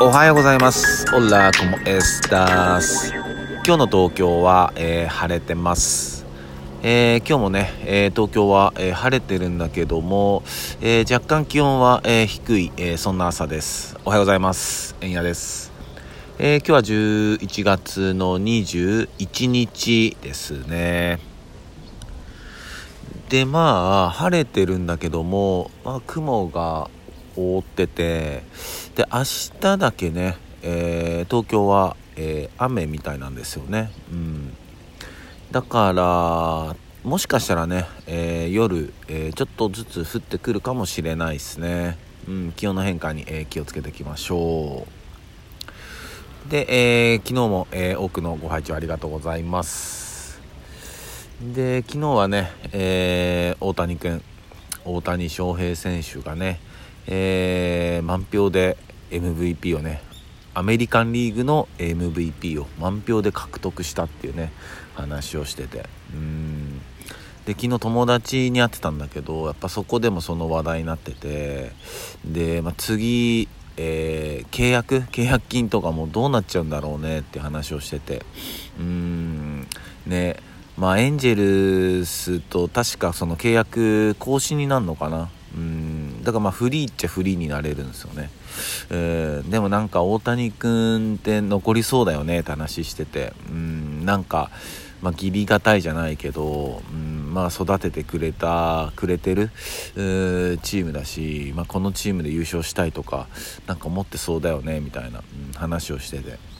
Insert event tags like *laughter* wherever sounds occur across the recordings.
おはようございます。オラコモエスタス。今日の東京は、えー晴れてます。えー今日もね、えー東京は、えー晴れてるんだけども、えー若干気温は、えー低い、えーそんな朝です。おはようございます。えんやです。えー今日は11月の21日ですね。でまあ晴れてるんだけども、まあ、雲が覆っててで明日だけね、えー東京は、えー雨みたいなんですよね、うん、だからもしかしたらね、えー夜、えーちょっとずつ降ってくるかもしれないですね、うん、気温の変化に、えー気をつけていきましょう。で、えー昨日も、えー多くのご拝聴ありがとうございます。で昨日はね、えー大谷君大谷翔平選手がね、えー満票で MVP をねアメリカンリーグの MVP を満票で獲得したっていうね話をしてて。うん。で昨日友達に会ってたんだけどやっぱそこでもその話題になっててで、まあ、次、えー契約契約金とかもどうなっちゃうんだろうねって話をしてて。うん。ねまあエンジェルスと確かその契約更新になるのかなだからまあフリーっちゃフリーになれるんですよね、えーでもなんか大谷君って残りそうだよねって話しててうんなんかまあ、義理がたいじゃないけど、うん、まあ育ててくれたくれてるうーチームだし、まあ、このチームで優勝したいとかなんか思ってそうだよねみたいな、うん話をしてて。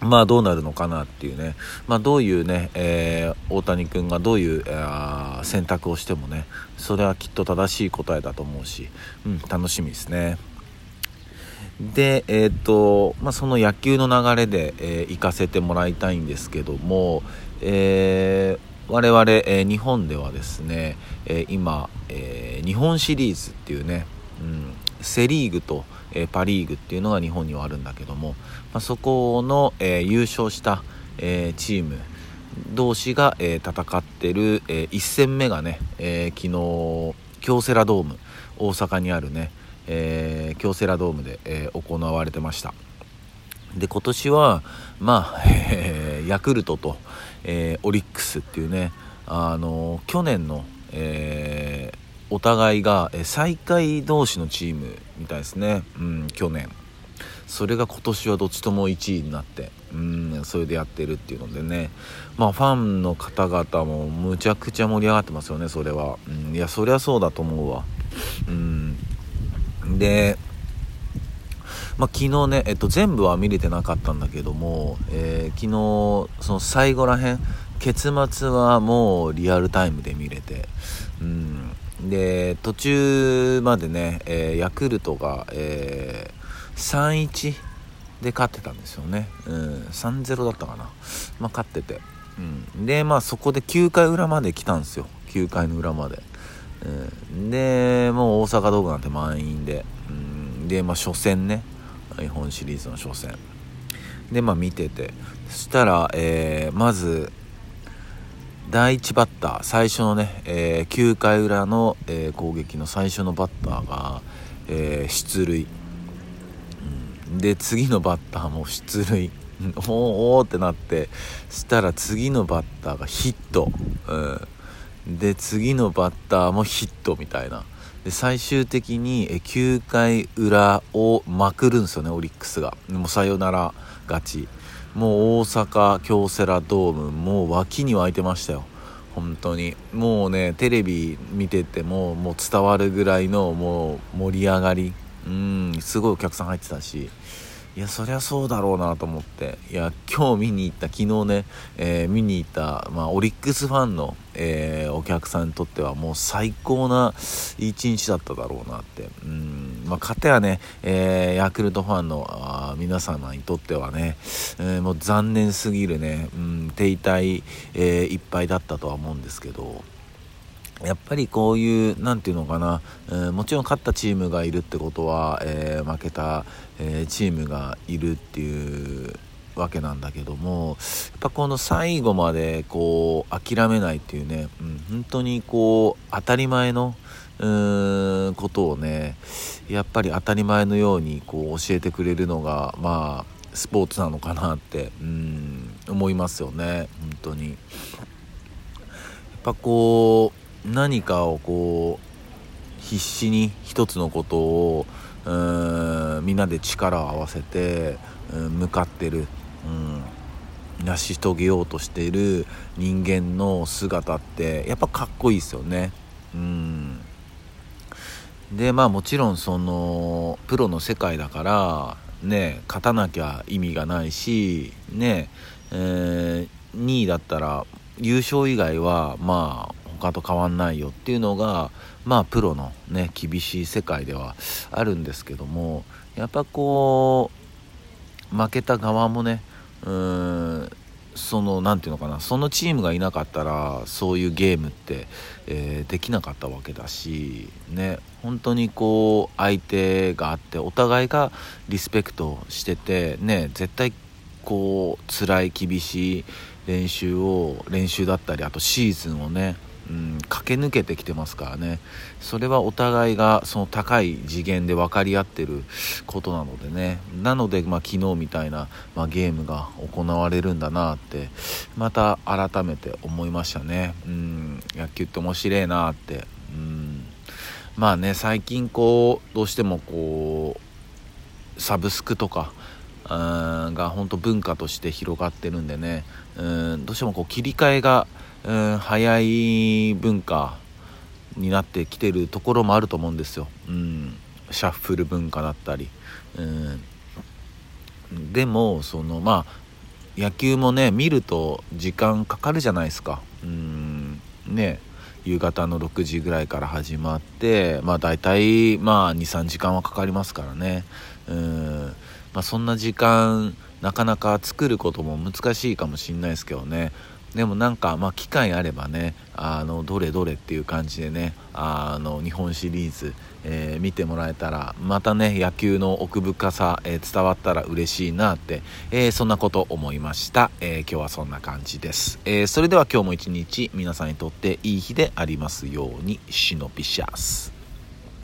まあどうなるのかなっていうね、まあ、どういうね、えー大谷君がどういうあー選択をしてもねそれはきっと正しい答えだと思うし、うん、楽しみですね。で、えーとまあ、その野球の流れで、えー行かせてもらいたいんですけども、えー我々、えー日本ではですね、え今、え日本シリーズっていうね、うん、セ・リーグと、えーパ・リーグっていうのが日本にはあるんだけども、まあ、そこの、えー優勝した、えーチーム同士が、えー戦ってる、え1戦目がね、えー昨日京セラドーム大阪にあるね、えー京セラドームで、えー行われてました。で今年はまあ、え *laughs* ーヤクルトと、えーオリックスっていうねあの去年の、えーお互いが最下位同士のチームみたいですね、うん、去年。それが今年はどっちとも1位になってうんそれでやってるっていうのでね。まあファンの方々もむちゃくちゃ盛り上がってますよねそれは、うん、いやそりゃそうだと思うわ。うん。でまあ、昨日ね、えっと、全部は見れてなかったんだけども、えー昨日その最後らへん結末はもうリアルタイムで見れて、うん、で途中までね、えーヤクルトが、えー3-1で勝ってたんですよね、うん、3-0だったかな、まあ、勝ってて、うん、でまあそこで9回裏まで来たんですよ。9回の裏まで、うん、でもう大阪ドームなんて満員で、うん、でまあ初戦ね。日本シリーズの初戦。でまあ見てて。そしたら、えーまず第1バッター最初のね、えー9回裏の、えー攻撃の最初のバッターが、えー出塁、うん。で次のバッターも出塁。*laughs* おーおってなってしたら次のバッターがヒット、うん、で次のバッターもヒットみたいな。で最終的にえ9回裏をまくるんですよねオリックスが。もうサヨナラ勝ち。もう大阪京セラドームもう脇に湧いてましたよ。本当に。もうねテレビ見ててももう伝わるぐらいのもう盛り上がり。うんすごいお客さん入ってたし。いやそりゃそうだろうなと思って。いや今日見に行った昨日ね、えー見に行った、まあ、オリックスファンの、えーお客さんにとってはもう最高な一日だっただろうなって。うんまあかたやね、えーヤクルトファンの皆様にとってはね、えーもう残念すぎるね、うん、手痛い、えーいっぱいだったとは思うんですけどやっぱりこういう何て言うのかな、えーもちろん勝ったチームがいるってことは、えー負けた、えーチームがいるっていうわけなんだけどもやっぱこの最後までこう諦めないっていうね、うん、本当にこう当たり前のうんことをねやっぱり当たり前のようにこう教えてくれるのがまあスポーツなのかなってうん思いますよね本当にやっぱこう何かをこう必死に一つのことをうんみんなで力を合わせてうん向かってる、うん、成し遂げようとしている人間の姿ってやっぱかっこいいですよね。うんでまあもちろんそのプロの世界だからね勝たなきゃ意味がないしねえー、2位だったら優勝以外はまあ他と変わんないよっていうのがまあプロのね厳しい世界ではあるんですけどもやっぱこう負けた側もねうーんその何て言うのかな。そのチームがいなかったらそういうゲームって、えー、できなかったわけだしね。本当にこう相手があってお互いがリスペクトしててね。絶対こう辛い厳しい練習を練習だったりあとシーズンをねうん、駆け抜けてきてますからね。それはお互いがその高い次元で分かり合ってることなのでね。なので、まあ、昨日みたいな、まあ、ゲームが行われるんだなってまた改めて思いましたね、うん、野球って面白いなって、うん、まあね最近こうどうしてもこうサブスクとかが本当文化として広がってるんでね。うんどうしてもこう切り替えがうん早い文化になってきてるところもあると思うんですよ、うん、シャッフル文化だったり、うん、でもそのまあ野球もね見ると時間かかるじゃないですか。うんね。夕方の6時ぐらいから始まってまあ大体まあ23時間はかかりますからね。うん、まあ、そんな時間なかなか作ることも難しいかもしんないですけどね。でもなんか、まあ、機会あればねあのどれどれっていう感じでねあの日本シリーズ、えー、見てもらえたらまたね野球の奥深さ、えー、伝わったら嬉しいなって、えー、そんなこと思いました、え今日はそんな感じです、えそれでは今日も一日皆さんにとっていい日でありますようにシノピシャス。